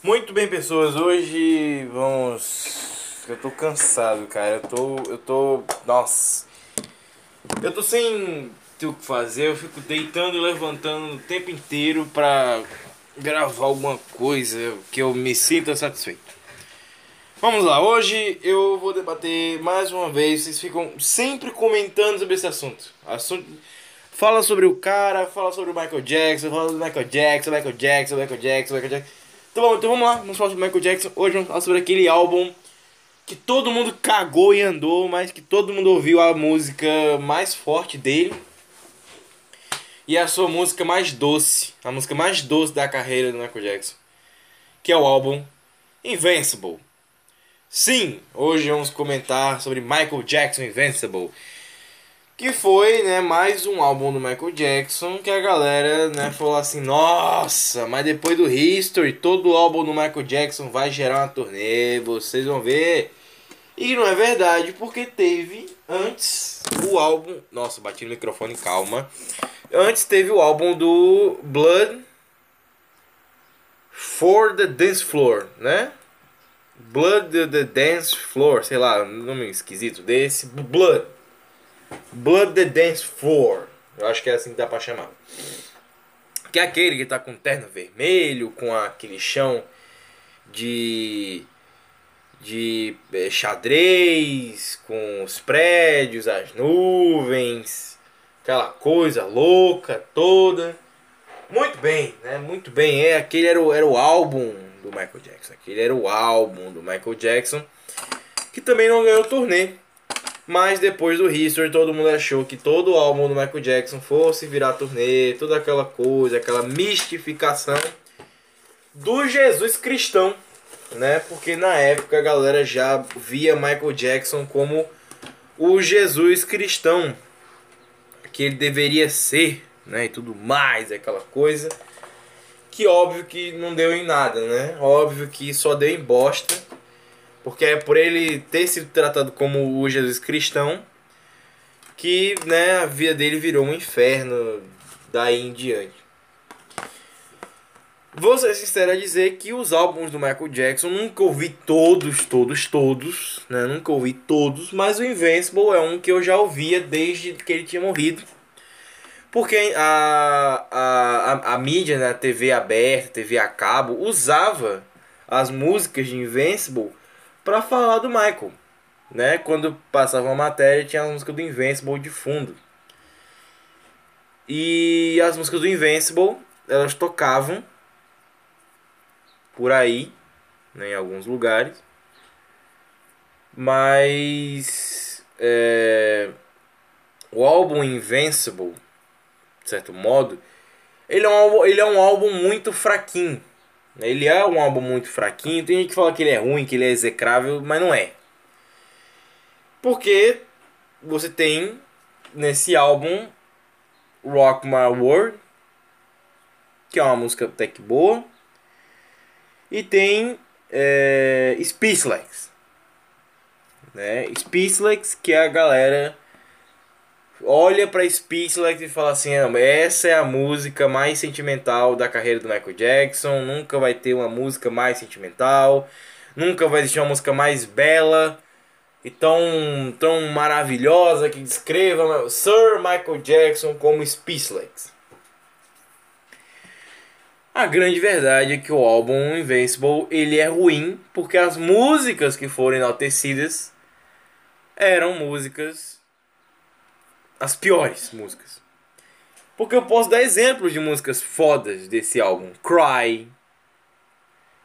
Muito bem, pessoas. Hoje vamos. Eu tô cansado, cara. Eu tô. Eu tô. Nossa. Eu tô sem ter o que fazer. Eu fico deitando e levantando o tempo inteiro pra gravar alguma coisa que eu me sinta satisfeito. Vamos lá, hoje eu vou debater mais uma vez. Vocês ficam sempre comentando sobre esse assunto. Assunto. Fala sobre o cara, fala sobre o Michael Jackson, fala sobre o Michael Jackson, Michael Jackson, Michael Jackson, Michael Jackson. Então, bom, então vamos lá, vamos falar sobre Michael Jackson. Hoje vamos falar sobre aquele álbum que todo mundo cagou e andou, mas que todo mundo ouviu a música mais forte dele. E a sua música mais doce, a música mais doce da carreira do Michael Jackson, que é o álbum Invincible. Sim, hoje vamos comentar sobre Michael Jackson Invincible. Que foi, né, mais um álbum do Michael Jackson que a galera, né, falou assim: "Nossa, mas depois do History, todo álbum do Michael Jackson vai gerar uma turnê, vocês vão ver". E não é verdade, porque teve antes o álbum, nossa, bati no microfone, calma. Antes teve o álbum do Blood for the Dance Floor, né? Blood the Dance Floor, sei lá, nome esquisito desse, Blood Blood the Dance Floor. Eu acho que é assim que dá pra chamar. Que é aquele que tá com terno vermelho, com aquele chão de. de é, xadrez, com os prédios, as nuvens, aquela coisa louca toda. Muito bem, né? Muito bem. É, aquele era o, era o álbum do Michael Jackson. Aquele era o álbum do Michael Jackson. Que também não ganhou turnê. Mas depois do History, todo mundo achou que todo o álbum do Michael Jackson fosse virar turnê, toda aquela coisa, aquela mistificação do Jesus cristão, né? Porque na época a galera já via Michael Jackson como o Jesus cristão que ele deveria ser, né? E tudo mais, aquela coisa. Que óbvio que não deu em nada, né? Óbvio que só deu em bosta porque é por ele ter sido tratado como o Jesus cristão que né, a vida dele virou um inferno daí em diante. Vou ser sincero a dizer que os álbuns do Michael Jackson nunca ouvi todos, todos, todos, né? Nunca ouvi todos, mas o Invincible é um que eu já ouvia desde que ele tinha morrido. Porque a, a, a, a mídia, né, a TV aberta, TV a cabo, usava as músicas de Invincible para falar do Michael. Né? Quando passava uma matéria, tinha a música do Invincible de fundo. E as músicas do Invincible, elas tocavam por aí, né, em alguns lugares. Mas é, o álbum Invincible, de certo modo, ele é um, ele é um álbum muito fraquinho. Ele é um álbum muito fraquinho. Tem gente que fala que ele é ruim, que ele é execrável, mas não é. Porque você tem nesse álbum Rock My World, que é uma música até que boa. E tem é, Speechless. Né? Speechless, que é a galera olha para Speechless e fala assim: essa é a música mais sentimental da carreira do Michael Jackson. Nunca vai ter uma música mais sentimental. Nunca vai existir uma música mais bela e tão, tão maravilhosa que descreva Sir Michael Jackson como Speechless. A grande verdade é que o álbum Invincible ele é ruim porque as músicas que foram enaltecidas eram músicas as piores músicas. Porque eu posso dar exemplos de músicas fodas desse álbum. Cry,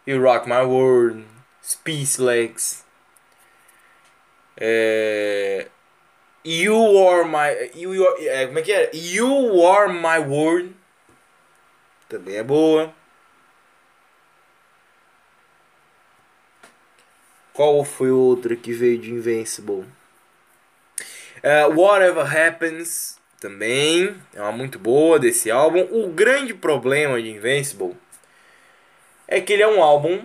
You Rock My World, Speechless, é, You Are My... You, you é, como é que é? You Are My World. Também é boa. Qual foi outra que veio de Invincible? Uh, Whatever Happens também é uma muito boa desse álbum. O grande problema de Invincible é que ele é um álbum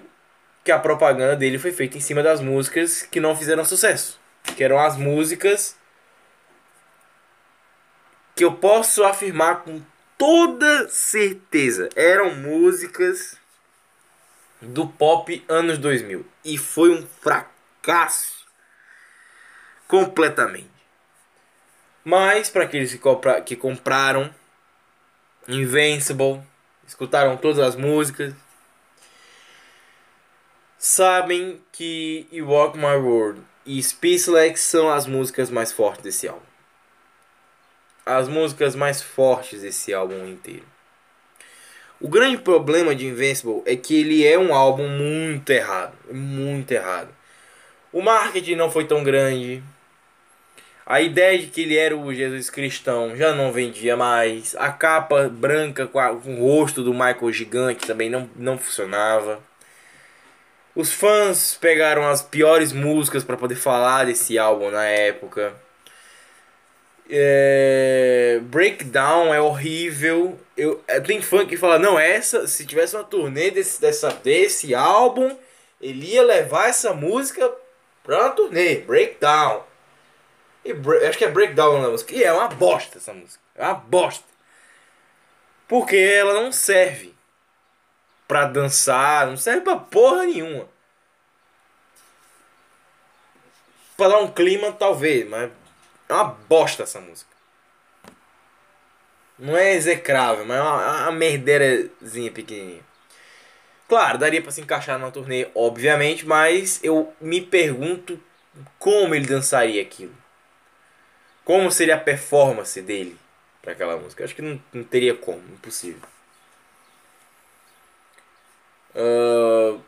que a propaganda dele foi feita em cima das músicas que não fizeram sucesso, que eram as músicas que eu posso afirmar com toda certeza eram músicas do pop anos 2000 e foi um fracasso completamente. Mas para aqueles que, compra que compraram Invincible, escutaram todas as músicas, sabem que You Walk My World e Speechless são as músicas mais fortes desse álbum. As músicas mais fortes desse álbum inteiro. O grande problema de Invincible é que ele é um álbum muito errado, muito errado. O marketing não foi tão grande. A ideia de que ele era o Jesus cristão já não vendia mais. A capa branca com, a, com o rosto do Michael gigante também não, não funcionava. Os fãs pegaram as piores músicas para poder falar desse álbum na época. É... Breakdown é horrível. Eu, é, tem fã que fala, não, essa, se tivesse uma turnê desse, dessa, desse álbum, ele ia levar essa música pra uma turnê. Breakdown. E, acho que é Breakdown na música. E é uma bosta essa música. É uma bosta. Porque ela não serve pra dançar, não serve pra porra nenhuma. Pra dar um clima, talvez, mas é uma bosta essa música. Não é execrável, mas é uma, é uma merdeirazinha pequenininha. Claro, daria para se encaixar numa turnê, obviamente, mas eu me pergunto como ele dançaria aquilo. Como seria a performance dele para aquela música? Acho que não, não teria como, impossível. Uh,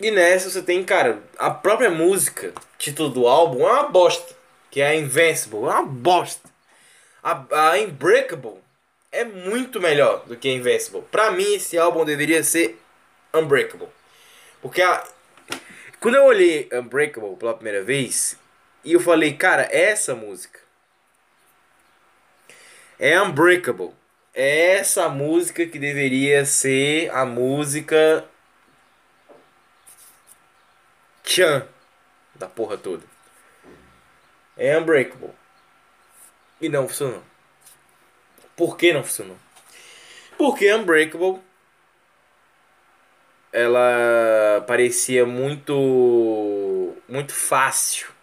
e nessa você tem, cara, a própria música, título do álbum, é uma bosta. Que é a Invincible, é uma bosta. A, a Unbreakable é muito melhor do que a Invincible. Pra mim, esse álbum deveria ser Unbreakable. Porque a, quando eu olhei Unbreakable pela primeira vez, e eu falei, cara, essa música é Unbreakable é essa música que deveria ser a música Chan da porra toda. É Unbreakable. E não funcionou. Por que não funcionou? Porque Unbreakable ela parecia muito muito fácil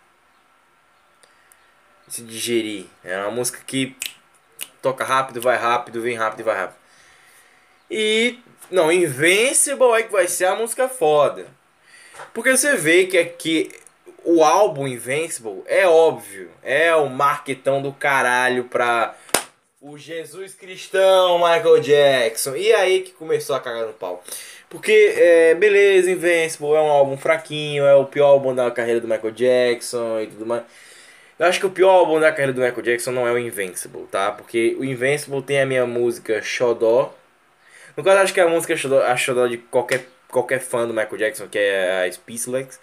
se digerir. É uma música que toca rápido, vai rápido, vem rápido e vai rápido. E não, Invincible é que vai ser a música foda. Porque você vê que aqui o álbum Invincible é óbvio, é o marketão do caralho pra o Jesus cristão Michael Jackson. E aí que começou a cagar no pau. Porque, é, beleza, Invincible é um álbum fraquinho, é o pior álbum da carreira do Michael Jackson e tudo mais. Eu acho que o pior álbum da carreira do Michael Jackson não é o Invincible, tá? Porque o Invincible tem a minha música Xodó. No caso, acho que é a música Xodó, a Xodó de qualquer, qualquer fã do Michael Jackson, que é a Speechless.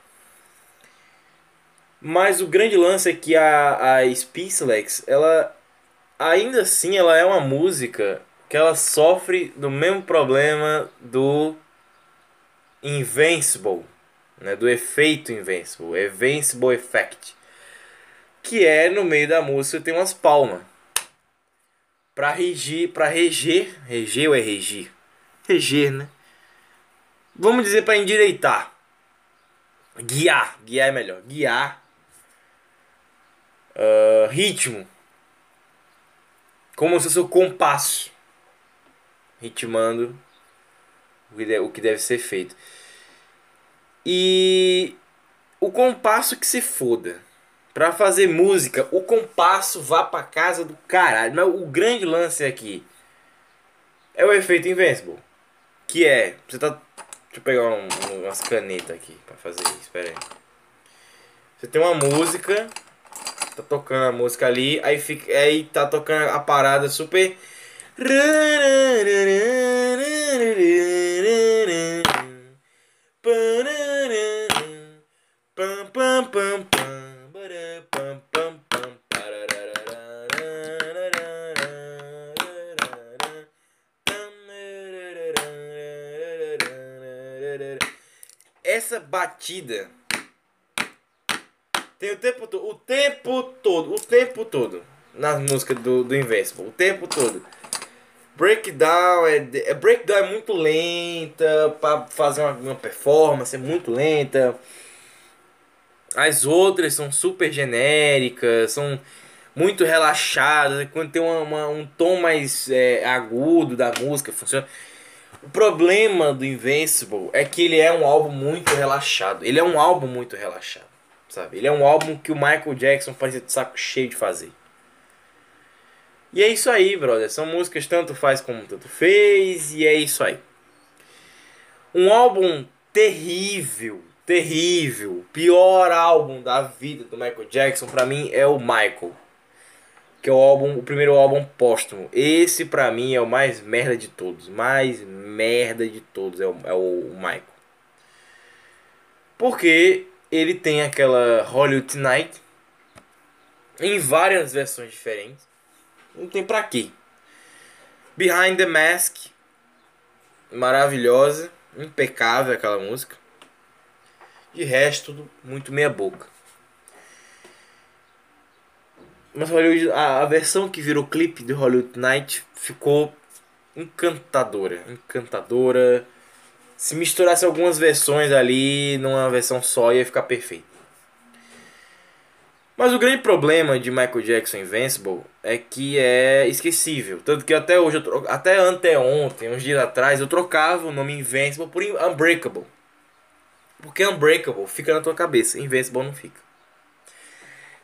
Mas o grande lance é que a, a Speechless, ela... Ainda assim, ela é uma música que ela sofre do mesmo problema do Invincible, né? Do efeito Invincible, Invincible Effect que é no meio da música tem umas palmas. Pra regir, pra reger, reger ou é regir? Reger, né? Vamos dizer para endireitar. Guiar, guiar é melhor. Guiar. Uh, ritmo. Como se fosse o compasso. Ritmando o que deve ser feito. E o compasso que se foda. Pra fazer música, o compasso vá pra casa do caralho. Mas o grande lance aqui é o efeito Invincible. Que é. Você tá. Deixa eu pegar um, umas canetas aqui pra fazer isso. Pera aí. Você tem uma música. Tá tocando a música ali. Aí, fica, aí tá tocando a parada super. Batida tem o tempo todo, o tempo todo, o tempo todo nas músicas do, do Invincible, o tempo todo. Breakdown é, é breakdown é muito lenta para fazer uma, uma performance é muito lenta. As outras são super genéricas, são muito relaxadas. Quando tem uma, uma um tom mais é, agudo da música, funciona. O problema do Invincible é que ele é um álbum muito relaxado. Ele é um álbum muito relaxado, sabe? Ele é um álbum que o Michael Jackson parecia de saco cheio de fazer. E é isso aí, brother. São músicas tanto faz como tanto fez. E é isso aí. Um álbum terrível, terrível. Pior álbum da vida do Michael Jackson para mim é o Michael. Que é o álbum, o primeiro álbum póstumo. Esse pra mim é o mais merda de todos. Mais merda de todos é o, é o Michael. Porque ele tem aquela Hollywood Night em várias versões diferentes não tem pra quê. Behind the Mask. Maravilhosa. Impecável aquela música. De resto, tudo muito meia boca. Mas Hollywood, a, a versão que virou clipe de Hollywood Night ficou encantadora. Encantadora. Se misturasse algumas versões ali numa versão só ia ficar perfeito. Mas o grande problema de Michael Jackson Invincible é que é esquecível. Tanto que até hoje, tro... até anteontem, uns dias atrás, eu trocava o nome Invincible por Unbreakable. Porque Unbreakable fica na tua cabeça, Invincible não fica.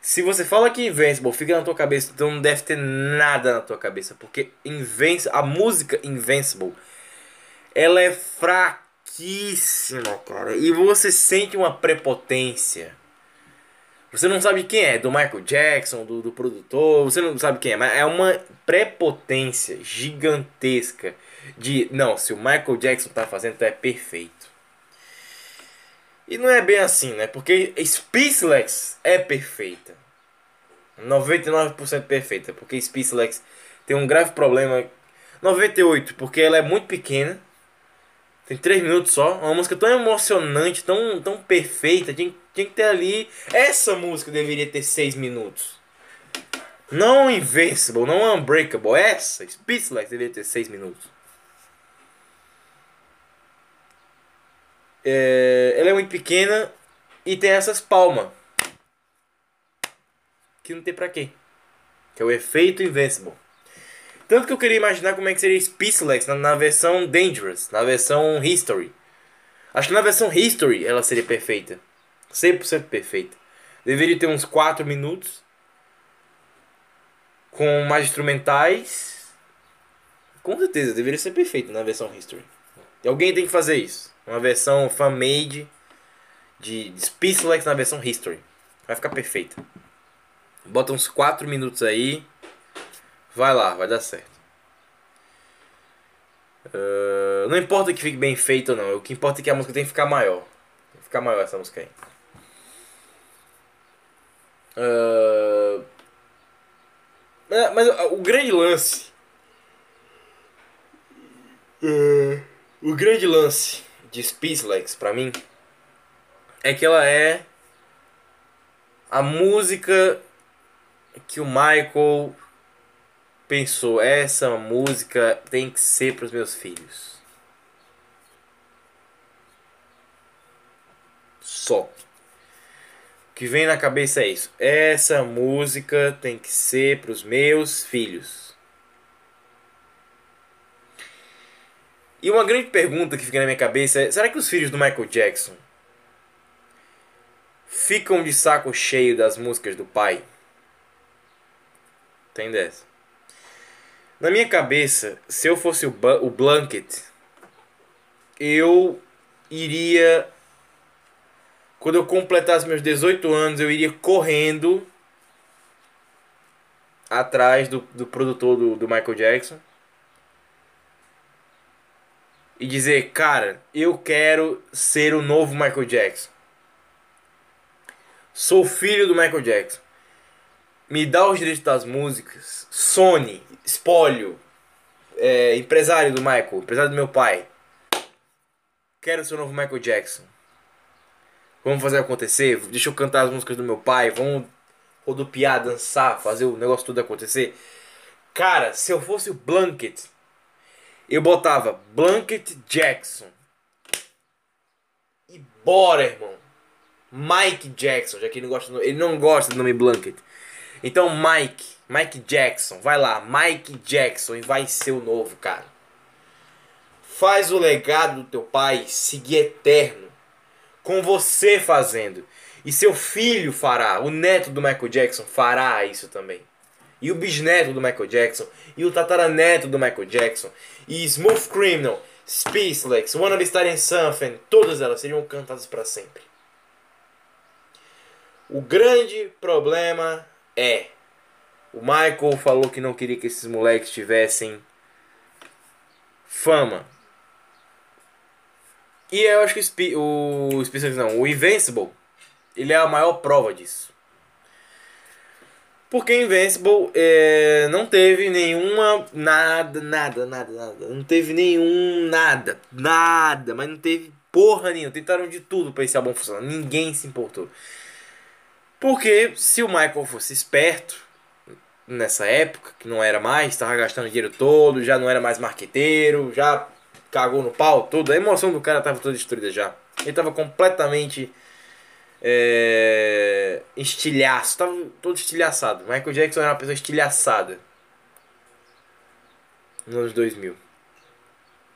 Se você fala que Invincible fica na tua cabeça, então não deve ter nada na tua cabeça. Porque Invincible, a música Invincible, ela é fraquíssima, cara. E você sente uma prepotência você não sabe quem é, do Michael Jackson, do, do produtor, você não sabe quem é, mas é uma prepotência gigantesca de, não, se o Michael Jackson tá fazendo, então é perfeito. E não é bem assim, né? Porque Speechless é perfeita. 99% perfeita, porque Speechless tem um grave problema. 98, porque ela é muito pequena tem três minutos só. Uma música tão emocionante, tão, tão perfeita. Tinha, tinha que ter ali. Essa música deveria ter seis minutos. Não Invincible, não Unbreakable. Essa, Speechless, deveria ter seis minutos. É, ela é muito pequena e tem essas palmas. Que não tem pra quê. Que é o efeito Invincible. Tanto que eu queria imaginar como é que seria Speechless na, na versão Dangerous, na versão History. Acho que na versão History ela seria perfeita. 100% perfeita. Deveria ter uns 4 minutos. Com mais instrumentais. Com certeza, deveria ser perfeita na versão History. E alguém tem que fazer isso. Uma versão fan-made de, de Speechless na versão History. Vai ficar perfeita. Bota uns 4 minutos aí. Vai lá, vai dar certo. Uh, não importa que fique bem feito ou não, o que importa é que a música tem que ficar maior. Tem que ficar maior essa música aí. Uh, mas o grande lance. Uh, o grande lance de Speechless pra mim é que ela é a música que o Michael pensou: essa música tem que ser para os meus filhos. Só. O que vem na cabeça é isso. Essa música tem que ser para os meus filhos. E uma grande pergunta que fica na minha cabeça é: será que os filhos do Michael Jackson ficam de saco cheio das músicas do pai? Tem dessa. Na minha cabeça, se eu fosse o, o Blanket, eu iria. Quando eu completasse meus 18 anos, eu iria correndo atrás do, do produtor do, do Michael Jackson e dizer: Cara, eu quero ser o novo Michael Jackson. Sou filho do Michael Jackson. Me dá os direitos das músicas. Sony, espólio, é, empresário do Michael, empresário do meu pai. Quero ser o novo Michael Jackson. Vamos fazer acontecer. Deixa eu cantar as músicas do meu pai. Vamos rodopiar, dançar, fazer o negócio tudo acontecer. Cara, se eu fosse o Blanket, eu botava Blanket Jackson. E bora, irmão. Mike Jackson, já que ele não gosta, ele não gosta do nome Blanket. Então, Mike, Mike Jackson, vai lá, Mike Jackson e vai ser o novo, cara. Faz o legado do teu pai seguir eterno, com você fazendo. E seu filho fará, o neto do Michael Jackson fará isso também. E o bisneto do Michael Jackson, e o tataraneto do Michael Jackson, e Smooth Criminal, Speechless, Wanna Be Starting Something, todas elas seriam cantadas para sempre. O grande problema é o Michael falou que não queria que esses moleques tivessem fama. E eu acho que o, o não, o Invincible, ele é a maior prova disso. Porque Invincible é, não teve nenhuma. Nada, nada, nada, nada. Não teve nenhum. Nada. Nada. Mas não teve porra nenhuma. Tentaram de tudo pra esse álbum funcionar. Ninguém se importou. Porque se o Michael fosse esperto nessa época, que não era mais, estava gastando dinheiro todo, já não era mais marqueteiro, já cagou no pau, tudo. A emoção do cara estava toda destruída já. Ele estava completamente é, estilhaço, tava todo estilhaçado. Michael Jackson era uma pessoa estilhaçada nos anos 2000.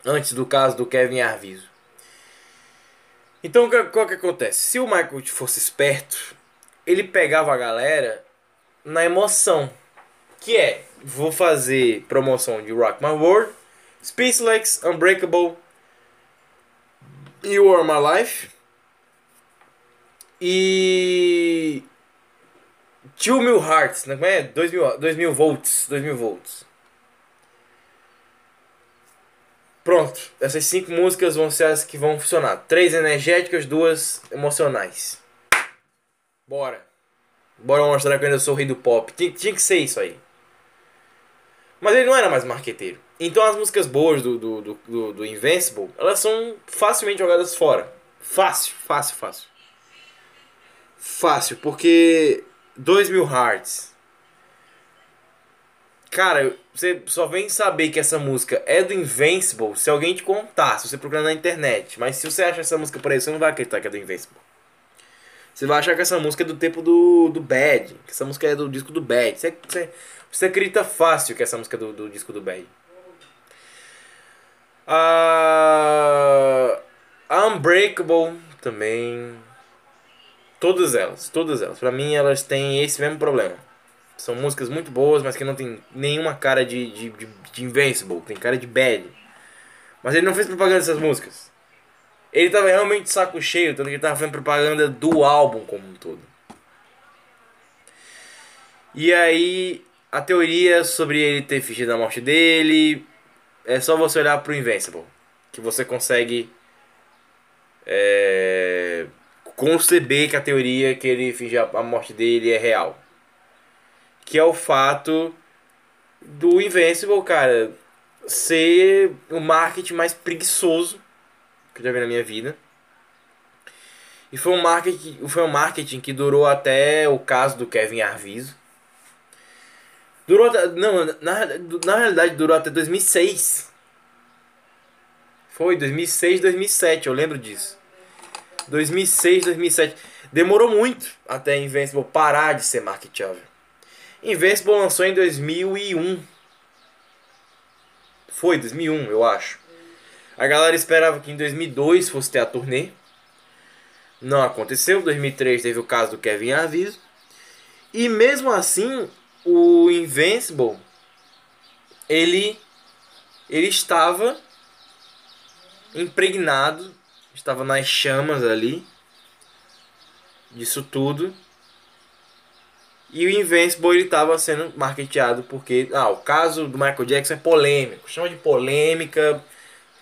Antes do caso do Kevin Arviso. Então, que, que acontece? Se o Michael fosse esperto, ele pegava a galera na emoção. Que é, vou fazer promoção de Rock My World, Speechless, Unbreakable, You Are My Life e 2 mil hearts, não é? 2 mil, 2 mil volts, 2 mil volts. Pronto, essas cinco músicas vão ser as que vão funcionar. Três energéticas, duas emocionais. Bora. Bora mostrar que eu ainda sou o rei do pop. Tinha, tinha que ser isso aí. Mas ele não era mais marqueteiro. Então as músicas boas do, do, do, do, do Invincible, elas são facilmente jogadas fora. Fácil, fácil, fácil. Fácil, porque 2 mil hearts. Cara, você só vem saber que essa música é do Invincible se alguém te contar, se você procurar na internet. Mas se você acha essa música por aí, você não vai acreditar que é do Invincible. Você vai achar que essa música é do tempo do, do Bad. Que essa música é do disco do Bad. Você, você, você acredita fácil que essa música é do, do disco do Bad. A, a Unbreakable também. Todas elas, todas elas. Pra mim elas têm esse mesmo problema. São músicas muito boas, mas que não tem nenhuma cara de, de, de, de Invincible. Tem cara de Bad. Mas ele não fez propaganda dessas músicas. Ele tava realmente saco cheio, tanto que ele tava fazendo propaganda do álbum como um todo. E aí, a teoria sobre ele ter fingido a morte dele é só você olhar pro Invincible. Que você consegue é, conceber que a teoria que ele fingiu a morte dele é real. Que é o fato do Invincible, cara, ser o marketing mais preguiçoso que eu já vi na minha vida. E foi um marketing, foi um marketing que durou até o caso do Kevin Arviso. Durou até, não, na, na realidade durou até 2006. Foi 2006, 2007, eu lembro disso. 2006, 2007. Demorou muito até Invincible parar de ser marketável. Invincible lançou em 2001. Foi 2001, eu acho. A galera esperava que em 2002 fosse ter a turnê. Não aconteceu. Em 2003 teve o caso do Kevin Aviso. E mesmo assim, o Invincible ele ele estava impregnado, estava nas chamas ali disso tudo. E o Invincible estava sendo marketeado porque ah, o caso do Michael Jackson é polêmico, chama de polêmica,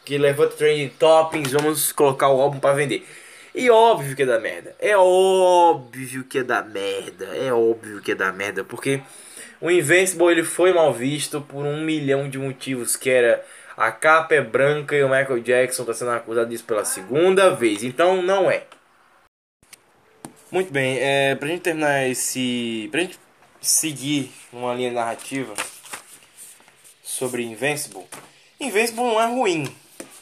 que levanta trending toppings, vamos colocar o álbum para vender. E óbvio que é da merda. É óbvio que é da merda. É óbvio que é da merda. Porque o Invincible ele foi mal visto por um milhão de motivos. Que era a capa é branca e o Michael Jackson está sendo acusado disso pela segunda vez. Então não é. Muito bem, é, pra gente terminar esse. Pra gente seguir uma linha narrativa sobre Invincible. Invincible não é ruim,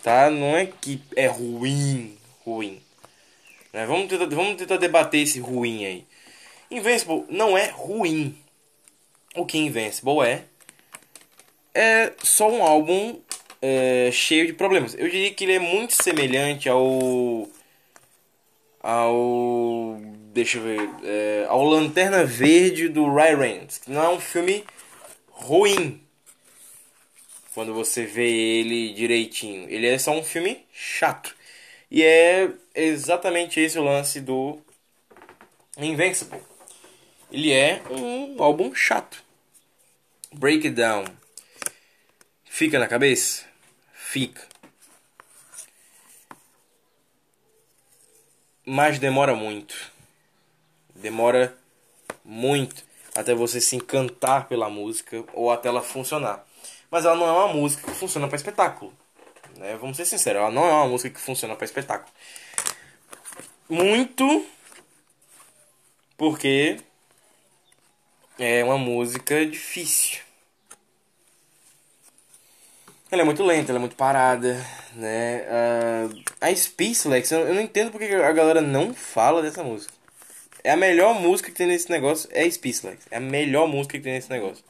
tá? Não é que é ruim, ruim. Né? Vamos, tentar, vamos tentar debater esse ruim aí. Invincible não é ruim. O que Invincible é é só um álbum é, cheio de problemas. Eu diria que ele é muito semelhante ao ao deixa eu ver é, ao Lanterna Verde do Ryan Reynolds, que não é um filme ruim quando você vê ele direitinho. Ele é só um filme chato. E é exatamente esse o lance do Invincible. Ele é um álbum chato. Breakdown. Fica na cabeça? Fica. Mas demora muito. Demora muito até você se encantar pela música ou até ela funcionar. Mas ela não é uma música que funciona para espetáculo. Né? Vamos ser sinceros, ela não é uma música que funciona para espetáculo. Muito porque é uma música difícil. Ela é muito lenta, ela é muito parada, né? Uh, a Speechless, eu não entendo porque a galera não fala dessa música. É a melhor música que tem nesse negócio, é Speechless. É a melhor música que tem nesse negócio.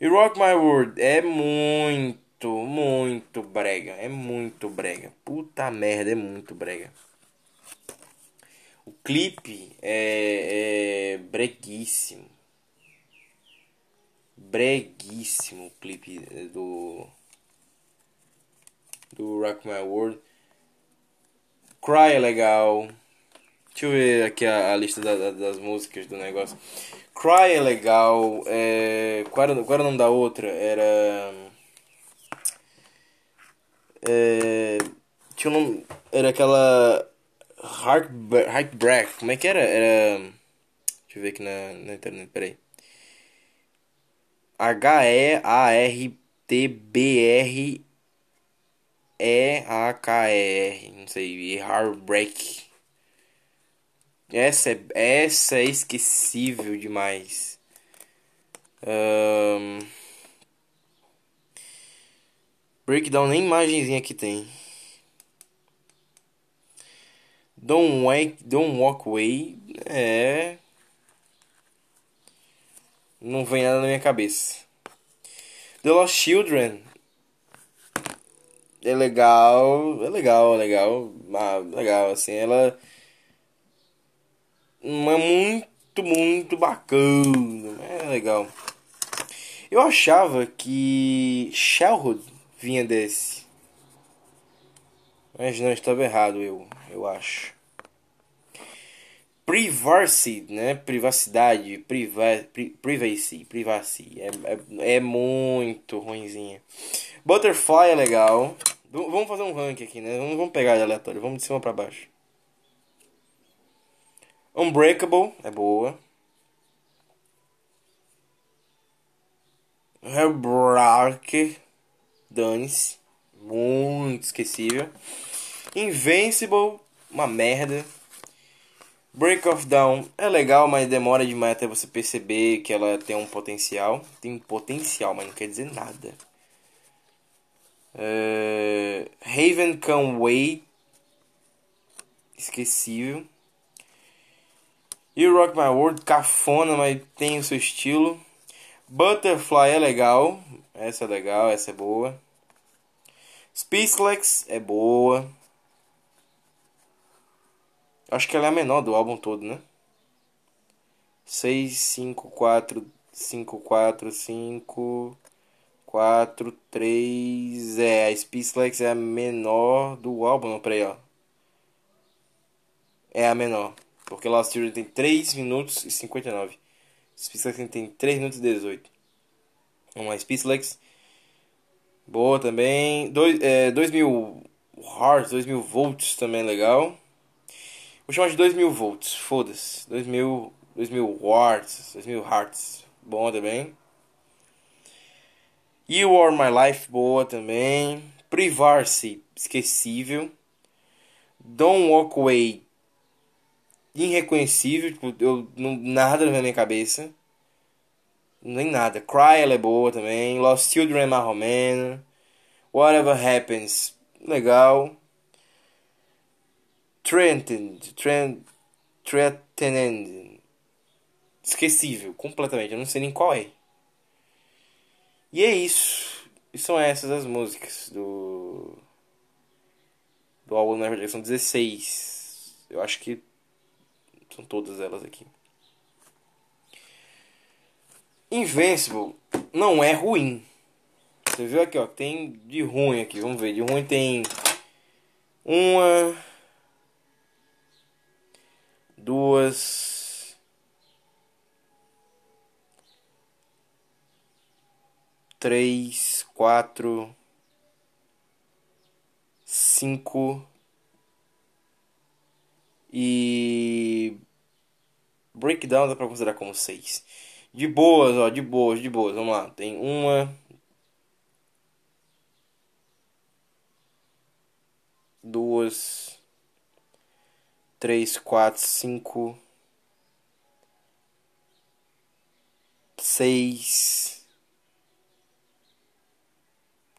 E Rock My World é muito, muito brega. É muito brega. Puta merda, é muito brega. O clipe é, é breguíssimo breguíssimo o clipe do do Rock My World. Cry é legal. Deixa eu ver aqui a, a lista da, da, das músicas do negócio. Cry é legal. É, qual, era, qual era o nome da outra? Era. É, tinha um nome. Era aquela. Heart, Heartbreak. Como é que era? Era. Deixa eu ver aqui na, na internet, peraí. H-E-A-R-T-B-R-E-A-K-E-R. Não sei. Heartbreak. Essa é, essa é esquecível demais. Um, breakdown nem imagenzinha que tem. Don't, wake, don't Walk Away é não vem nada na minha cabeça. The Lost Children. É legal, é legal, é legal, ah, legal, assim, ela não é muito, muito bacana, é legal. Eu achava que Shellhood vinha desse. Mas não, estava errado, eu, eu acho privacy, né? Privacidade, priva, pri, privacy, privacy. É, é, é muito ruimzinha. Butterfly é legal. Vamos fazer um ranking aqui, né? Vamos pegar aleatório. Vamos de cima para baixo. Unbreakable é boa. Heartbreak, dane-se. Muito esquecível. Invincible, uma merda. Break of Dawn é legal, mas demora demais até você perceber que ela tem um potencial. Tem um potencial, mas não quer dizer nada. Uh, Haven Come Way. Esquecível. You Rock My World, cafona, mas tem o seu estilo. Butterfly é legal. Essa é legal, essa é boa. Speechless é boa. Acho que ela é a menor do álbum todo, né? 6, 5, 4, 5, 4, 5, 4, 3. É, a Speechless é a menor do álbum, não, peraí, ó. É a menor. Porque Last Year tem 3 minutos e 59. Speechless tem 3 minutos e 18. Vamos lá, Speechless. Boa também. 2 é, mil hearts, 2 mil volts também legal. Vou chamar de 2000 volts, foda-se. 2000, 2000 watts, 2000 hertz, bom também. You Are My Life, boa também. Privacy, esquecível. Don't Walk Away, irreconhecível, tipo, eu, não, nada na minha cabeça. Nem nada. Cry ela é boa também. Lost Children é. Whatever Happens, legal. Trenton, Trent, Trenton, esquecível, completamente. Eu não sei nem qual é. E é isso. E são essas as músicas do do álbum na verdade são 16. Eu acho que são todas elas aqui. Invincible não é ruim. Você viu aqui, ó, tem de ruim aqui, vamos ver. De ruim tem uma duas três, quatro, cinco e breakdown dá pra considerar como seis. De boas, ó, de boas, de boas. Vamos lá. Tem uma. Duas. Três, quatro, cinco. Seis.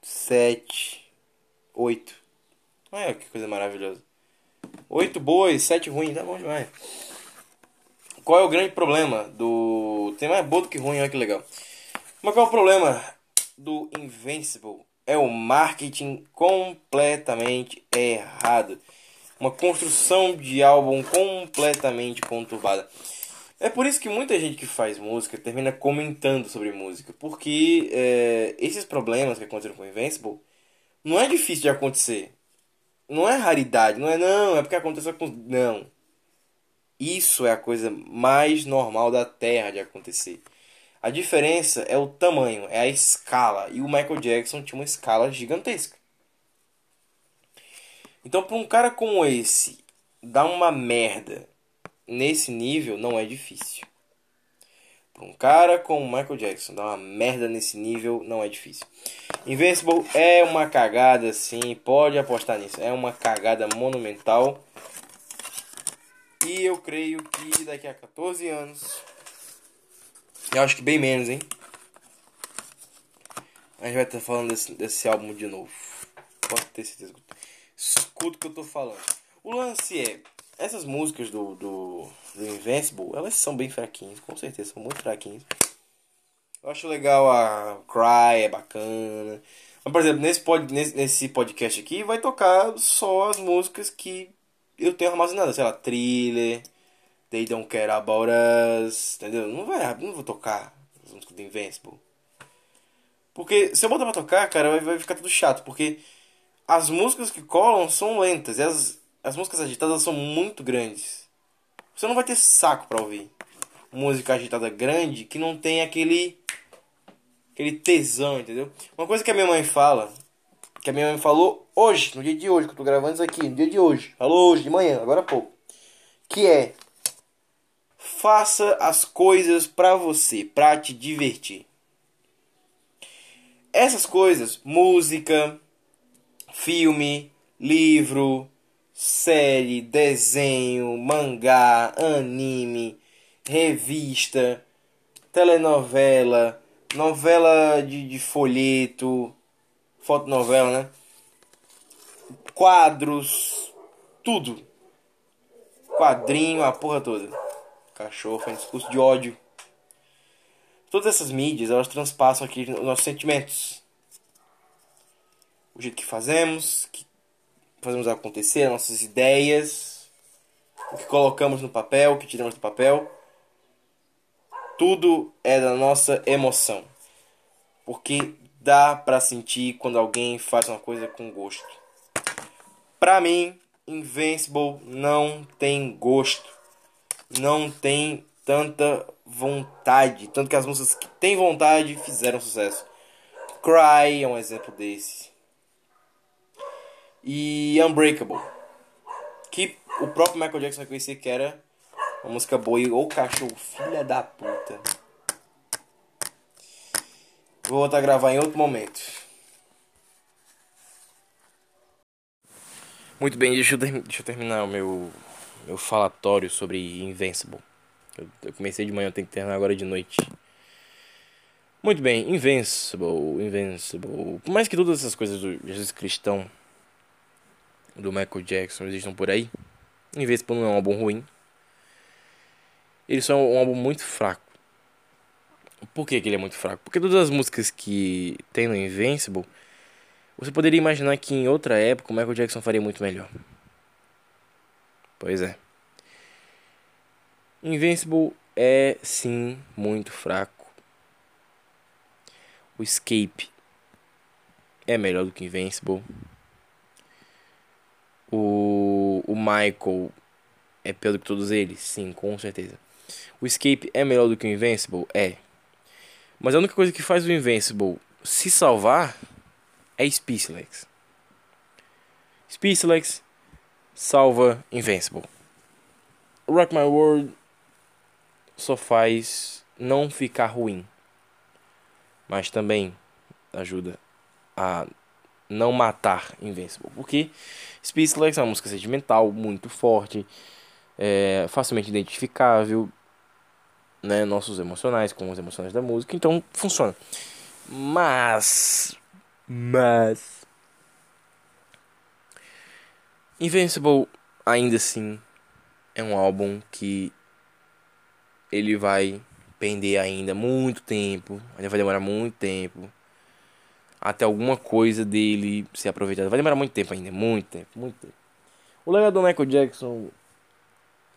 Sete. Oito. Olha que coisa maravilhosa. Oito boas, sete ruins. Tá bom demais. Qual é o grande problema do. Tem mais boa do que ruim, olha que legal. Mas qual é o problema do Invincible? É o marketing completamente errado. Uma construção de álbum completamente conturbada. É por isso que muita gente que faz música termina comentando sobre música. Porque é, esses problemas que aconteceram com o Invincible não é difícil de acontecer. Não é raridade, não é não, é porque aconteceu com. Não. Isso é a coisa mais normal da Terra de acontecer. A diferença é o tamanho, é a escala. E o Michael Jackson tinha uma escala gigantesca. Então, para um cara como esse dar uma merda nesse nível, não é difícil. Para um cara como Michael Jackson dar uma merda nesse nível, não é difícil. Invincible é uma cagada, sim, pode apostar nisso. É uma cagada monumental. E eu creio que daqui a 14 anos. Eu acho que bem menos, hein? A gente vai estar falando desse, desse álbum de novo. Pode ter certeza. Escuta o que eu tô falando. O lance é. Essas músicas do, do, do Invincible, elas são bem fraquinhas, com certeza, são muito fraquinhas. Eu acho legal a Cry, é bacana. Mas, por exemplo, nesse, pod, nesse, nesse podcast aqui vai tocar só as músicas que eu tenho armazenado, sei lá, thriller, They Don't Care About Us, entendeu? Não vai, não vou tocar as músicas do Invincible. Porque se eu botar pra tocar, cara, vai, vai ficar tudo chato, porque as músicas que colam são lentas e as, as músicas agitadas são muito grandes. Você não vai ter saco pra ouvir música agitada grande que não tem aquele aquele tesão, entendeu? Uma coisa que a minha mãe fala que a minha mãe falou hoje, no dia de hoje, que eu tô gravando isso aqui, no dia de hoje. Falou hoje, de manhã, agora há pouco. Que é faça as coisas para você, para te divertir. Essas coisas, música, filme, livro, série, desenho, mangá, anime, revista, telenovela, novela de, de folheto, fotonovela, né? Quadros, tudo. Quadrinho, a porra toda. Cachorro faz discurso de ódio. Todas essas mídias, elas transpassam aqui os nossos sentimentos. O jeito que fazemos, que fazemos acontecer, nossas ideias, o que colocamos no papel, o que tiramos do papel. Tudo é da nossa emoção. Porque dá para sentir quando alguém faz uma coisa com gosto. Para mim, Invincible não tem gosto. Não tem tanta vontade. Tanto que as músicas que têm vontade fizeram sucesso. Cry é um exemplo desse. E Unbreakable. Que o próprio Michael Jackson reconhecia que era uma música boa. E o cachorro, filha da puta. Vou voltar a gravar em outro momento. Muito bem, deixa eu, deixa eu terminar o meu, meu falatório sobre Invincible. Eu, eu comecei de manhã, eu tenho que terminar agora de noite. Muito bem, Invincible, Invincible. Por mais que todas essas coisas do Jesus Cristão, do Michael Jackson existam por aí, Invincible não é um álbum ruim. Ele só é um álbum muito fraco. Por que, que ele é muito fraco? Porque todas as músicas que tem no Invincible, você poderia imaginar que em outra época o Michael Jackson faria muito melhor. Pois é. Invincible é sim muito fraco. O Escape é melhor do que Invincible. O, o Michael é pior do que todos eles? Sim, com certeza. O Escape é melhor do que o Invincible? É. Mas a única coisa que faz o Invincible se salvar é Speechless. Speechless salva Invincible. Rock My World só faz não ficar ruim, mas também ajuda a não matar Invincible, porque Speechless é uma música sentimental muito forte, é facilmente identificável, né, nossos emocionais com os emocionais da música, então funciona. Mas mas. Invincible ainda assim é um álbum que ele vai pender ainda muito tempo, ainda vai demorar muito tempo até alguma coisa dele ser aproveitada. Vai demorar muito tempo ainda, muito tempo, muito tempo. O legado do Michael Jackson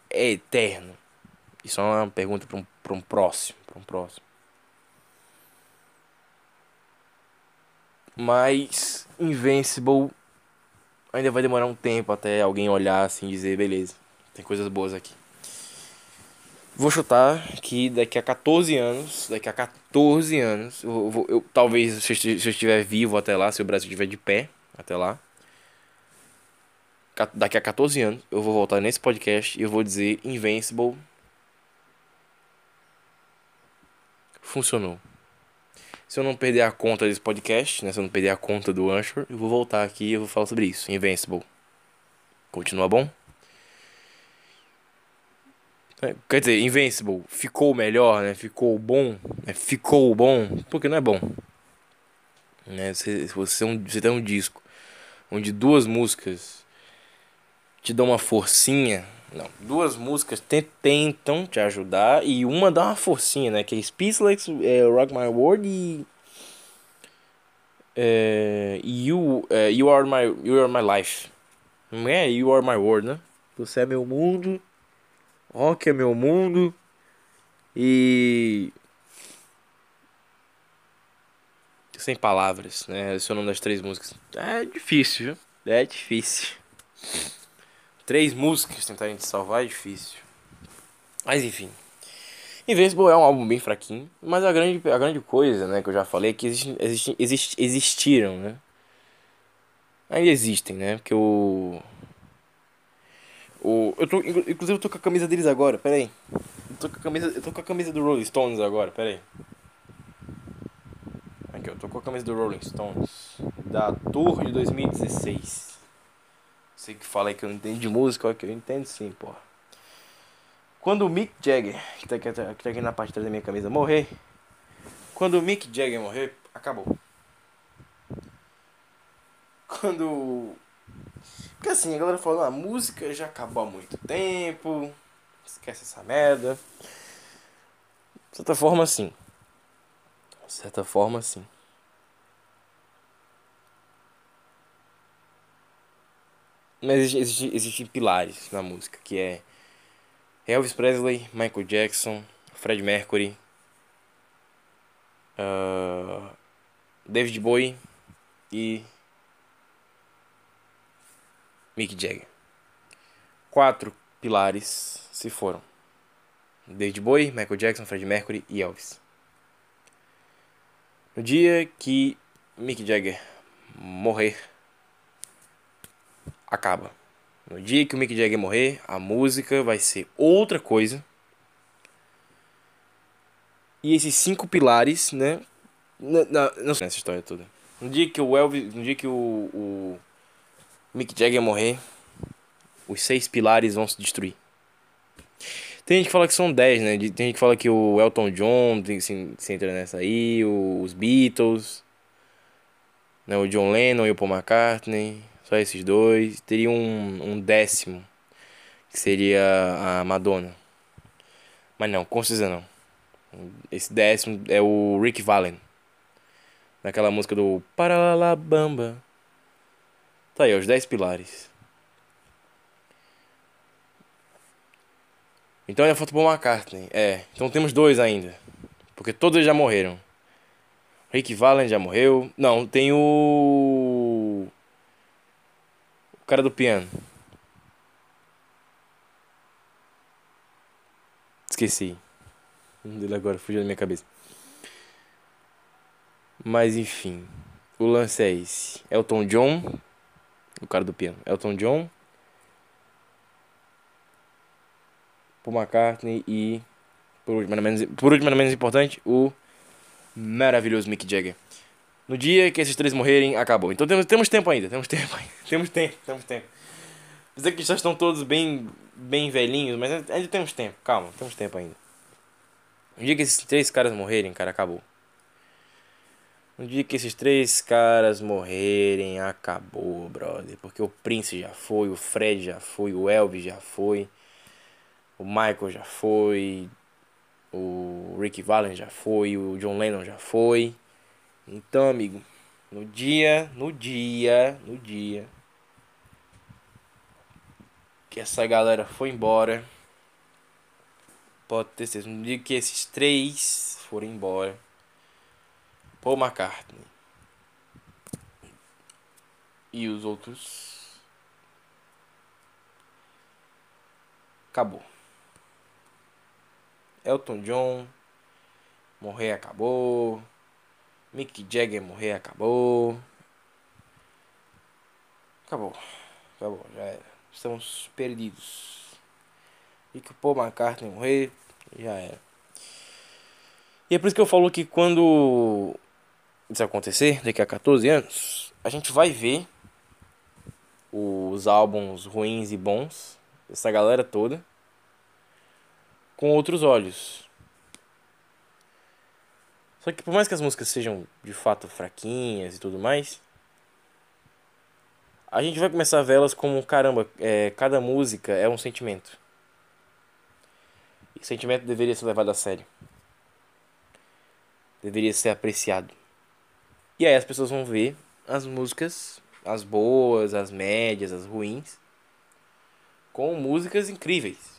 é eterno. Isso é uma pergunta para um, um próximo, para um próximo. Mas Invincible ainda vai demorar um tempo até alguém olhar assim e dizer, beleza, tem coisas boas aqui. Vou chutar que daqui a 14 anos, daqui a 14 anos, eu, eu, eu talvez se eu estiver vivo até lá, se o Brasil estiver de pé até lá, daqui a 14 anos, eu vou voltar nesse podcast e eu vou dizer Invincible funcionou. Se eu não perder a conta desse podcast, né, se eu não perder a conta do Anchor, eu vou voltar aqui e eu vou falar sobre isso. Invincible. Continua bom? É, quer dizer, Invincible ficou melhor, né? Ficou bom, né? ficou bom, porque não é bom. Né? Se, você, um, você tem um disco onde duas músicas te dão uma forcinha, não, duas músicas tentam te ajudar e uma dá uma forcinha, né? Que é Speechless, é, Rock My World e é, you, é, you Are My You Are My Life. Não é You Are My World, né? Você é meu mundo rock é meu mundo e sem palavras, né? Esse é o nome das três músicas. É difícil, viu? É difícil. Três músicas tentarem te salvar é difícil. Mas enfim. Invincible é um álbum bem fraquinho, mas a grande, a grande coisa, né, que eu já falei é que existe, existe, exist, existiram, né? Ainda existem, né? Porque o o, eu tô, inclusive eu tô com a camisa deles agora, pera aí. Eu tô com a camisa, eu tô com a camisa do Rolling Stones agora, pera aí. Aqui, eu tô com a camisa do Rolling Stones da Tour de 2016. Sei que fala aí que eu não entendo de música, que eu entendo sim, porra. Quando o Mick Jagger, que tá, aqui, que tá aqui na parte de trás da minha camisa, morrer, quando o Mick Jagger morrer, acabou. Quando porque assim, a galera falou, a música já acabou há muito tempo, esquece essa merda. De certa forma, sim. De certa forma, sim. Mas existem, existem pilares na música, que é Elvis Presley, Michael Jackson, Fred Mercury, uh, David Bowie e Mick Jagger. Quatro pilares se foram. David Bowie, Michael Jackson, Fred Mercury e Elvis. No dia que Mick Jagger morrer, acaba. No dia que o Mick Jagger morrer, a música vai ser outra coisa. E esses cinco pilares, né? Não, sei essa história toda. No dia que o Elvis, no dia que o, o Mick Jagger morrer, os seis pilares vão se destruir. Tem gente que fala que são 10, né? Tem gente que fala que o Elton John tem, se, se entra nessa aí, os Beatles, né? o John Lennon e o Paul McCartney, só esses dois. Teria um, um décimo, que seria a Madonna. Mas não, com certeza não. Esse décimo é o Rick Valen. Naquela música do Paralabamba. Tá aí, os 10 pilares. Então ainda falta Paul McCartney. É, então temos dois ainda. Porque todos já morreram. Rick Valen já morreu. Não, tem o. O cara do piano. Esqueci. O dele agora fugiu da minha cabeça. Mas enfim. O lance é esse. Elton John. O cara do piano. Elton John. Paul McCartney e. Por último, menos, por último, menos importante, o maravilhoso Mick Jagger. No dia que esses três morrerem, acabou. Então temos, temos tempo ainda, temos tempo ainda. Temos tempo, temos tempo. Dizer que já estão todos bem, bem velhinhos, mas ainda temos tempo. Calma, temos tempo ainda. No dia que esses três caras morrerem, cara, acabou. No dia que esses três caras morrerem, acabou, brother. Porque o Prince já foi, o Fred já foi, o Elvis já foi, o Michael já foi, o Rick Valen já foi, o John Lennon já foi. Então, amigo, no dia, no dia, no dia que essa galera foi embora, pode ter certeza, no dia que esses três forem embora, Paul McCartney e os outros acabou. Elton John morrer acabou. Mick Jagger morrer acabou. Acabou. Acabou, já era estamos perdidos. E que o Paul McCartney morrer, já era. E é por isso que eu falo que quando isso acontecer, daqui a 14 anos, a gente vai ver os álbuns ruins e bons dessa galera toda com outros olhos. Só que por mais que as músicas sejam de fato fraquinhas e tudo mais, a gente vai começar a vê-las como, caramba, é, cada música é um sentimento. E o sentimento deveria ser levado a sério. Deveria ser apreciado. E aí as pessoas vão ver as músicas, as boas, as médias, as ruins, com músicas incríveis.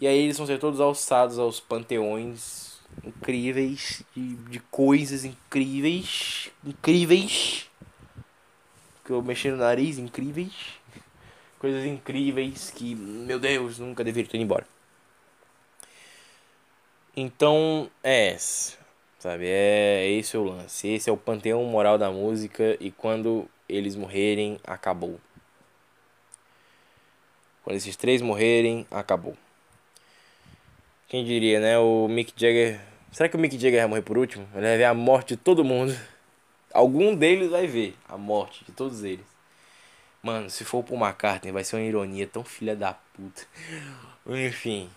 E aí eles vão ser todos alçados aos panteões incríveis, de, de coisas incríveis, incríveis que eu mexi no nariz, incríveis. Coisas incríveis que, meu Deus, nunca deveria ter ido embora. Então, é essa. Sabe? É esse é o lance. Esse é o panteão moral da música. E quando eles morrerem, acabou. Quando esses três morrerem, acabou. Quem diria, né? O Mick Jagger. Será que o Mick Jagger vai morrer por último? Ele vai ver a morte de todo mundo. Algum deles vai ver a morte de todos eles. Mano, se for pro McCartney, vai ser uma ironia tão filha da puta. Enfim.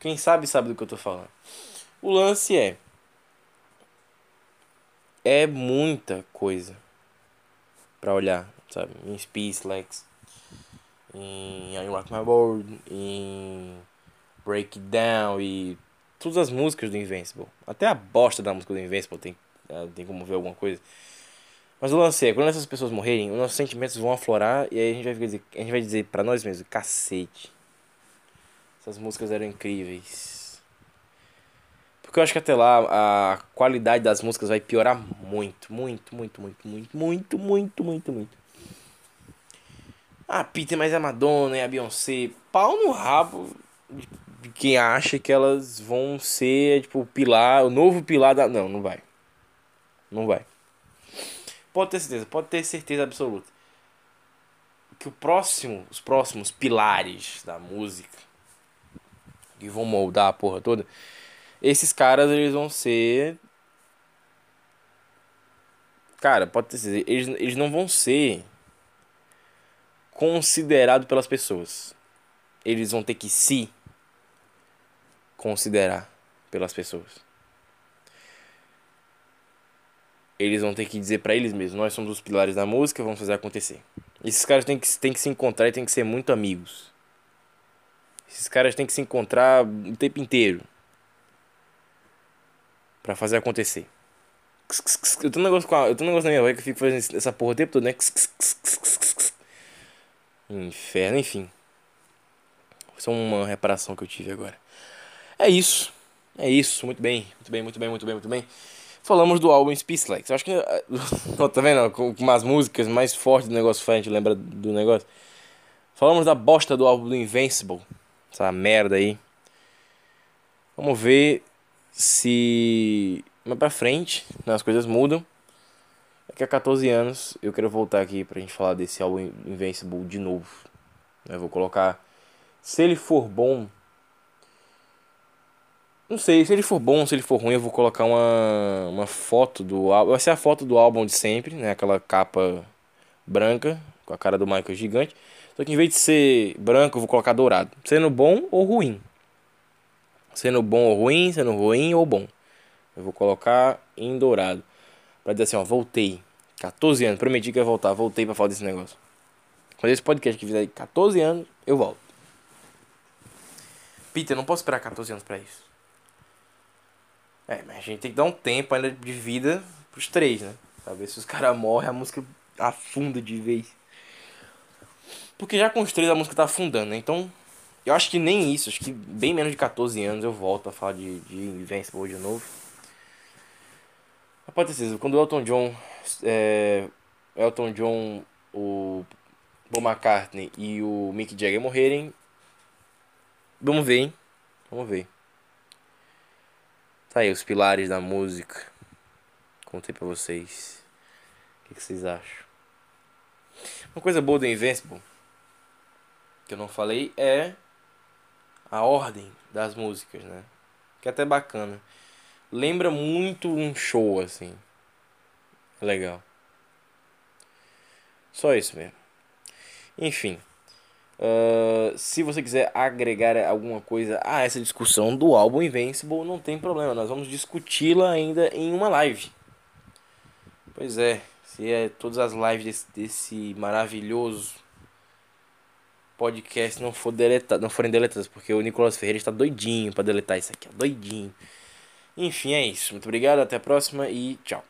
Quem sabe, sabe do que eu tô falando. O lance é. É muita coisa pra olhar, sabe? Em Space Lex, em I Rock My World, em Breakdown e todas as músicas do Invincible. Até a bosta da música do Invincible tem tem como ver alguma coisa. Mas o lance é, quando essas pessoas morrerem, os nossos sentimentos vão aflorar e aí a gente vai dizer, a gente vai dizer pra nós mesmos, cacete. Essas músicas eram incríveis. Porque eu acho que até lá a qualidade das músicas vai piorar muito, muito, muito, muito, muito, muito, muito, muito, muito. Ah, Peter, mas é a Madonna e a Beyoncé. Pau no rabo de quem acha que elas vão ser, tipo, o pilar, o novo pilar da. Não, não vai. Não vai. Pode ter certeza, pode ter certeza absoluta. Que o próximo, os próximos pilares da música que vão moldar a porra toda, esses caras eles vão ser Cara, pode ter certeza, eles, eles não vão ser considerados pelas pessoas. eles vão ter que se considerar pelas pessoas. Eles vão ter que dizer para eles mesmos: nós somos os pilares da música, vamos fazer acontecer. Esses caras têm que, têm que se encontrar e têm que ser muito amigos. Esses caras têm que se encontrar o tempo inteiro para fazer acontecer. Eu tenho um negócio, com a, eu tenho um negócio na minha voz que eu fico fazendo essa porra o tempo todo, né? Inferno, enfim. Isso é uma reparação que eu tive agora. É isso. É isso. Muito bem. Muito bem, muito bem, muito bem, muito bem. Falamos do álbum Speechlike. Eu acho que. tá vendo? Com, umas músicas mais fortes do negócio, a gente lembra do negócio. Falamos da bosta do álbum do Invincible. Essa merda aí. Vamos ver se mais pra frente né, as coisas mudam. Daqui a 14 anos eu quero voltar aqui pra gente falar desse álbum Invincible de novo. Eu vou colocar. Se ele for bom. Não sei, se ele for bom, se ele for ruim, eu vou colocar uma, uma foto do álbum. Vai ser a foto do álbum de sempre, né? Aquela capa branca, com a cara do Michael gigante. Só que em vez de ser branco, eu vou colocar dourado. Sendo bom ou ruim. Sendo bom ou ruim, sendo ruim ou bom. Eu vou colocar em dourado. Pra dizer assim, ó, voltei. 14 anos, prometi que ia voltar. Voltei pra falar desse negócio. Quando esse podcast que fizer 14 anos, eu volto. Peter, eu não posso esperar 14 anos pra isso. É, mas a gente tem que dar um tempo ainda de vida pros três, né? Pra ver se os caras morrem, a música afunda de vez. Porque já com os três a música tá afundando, né? Então, eu acho que nem isso. Acho que bem menos de 14 anos eu volto a falar de, de Invincible de novo. Pode certeza, quando o Elton John, é, Elton John, o Paul McCartney e o Mick Jagger morrerem, vamos ver, hein? Vamos ver. Tá aí, os pilares da música. Contei pra vocês. O que, que vocês acham? Uma coisa boa do Invincible, que eu não falei, é a ordem das músicas, né? Que é até bacana lembra muito um show, assim. Legal. Só isso mesmo. Enfim. Uh, se você quiser agregar alguma coisa a essa discussão do álbum Invincible, não tem problema. Nós vamos discuti-la ainda em uma live. Pois é. Se é todas as lives desse, desse maravilhoso podcast não, for deleta, não forem deletadas, porque o Nicolas Ferreira está doidinho para deletar isso aqui, ó, doidinho. Enfim, é isso. Muito obrigado, até a próxima e tchau.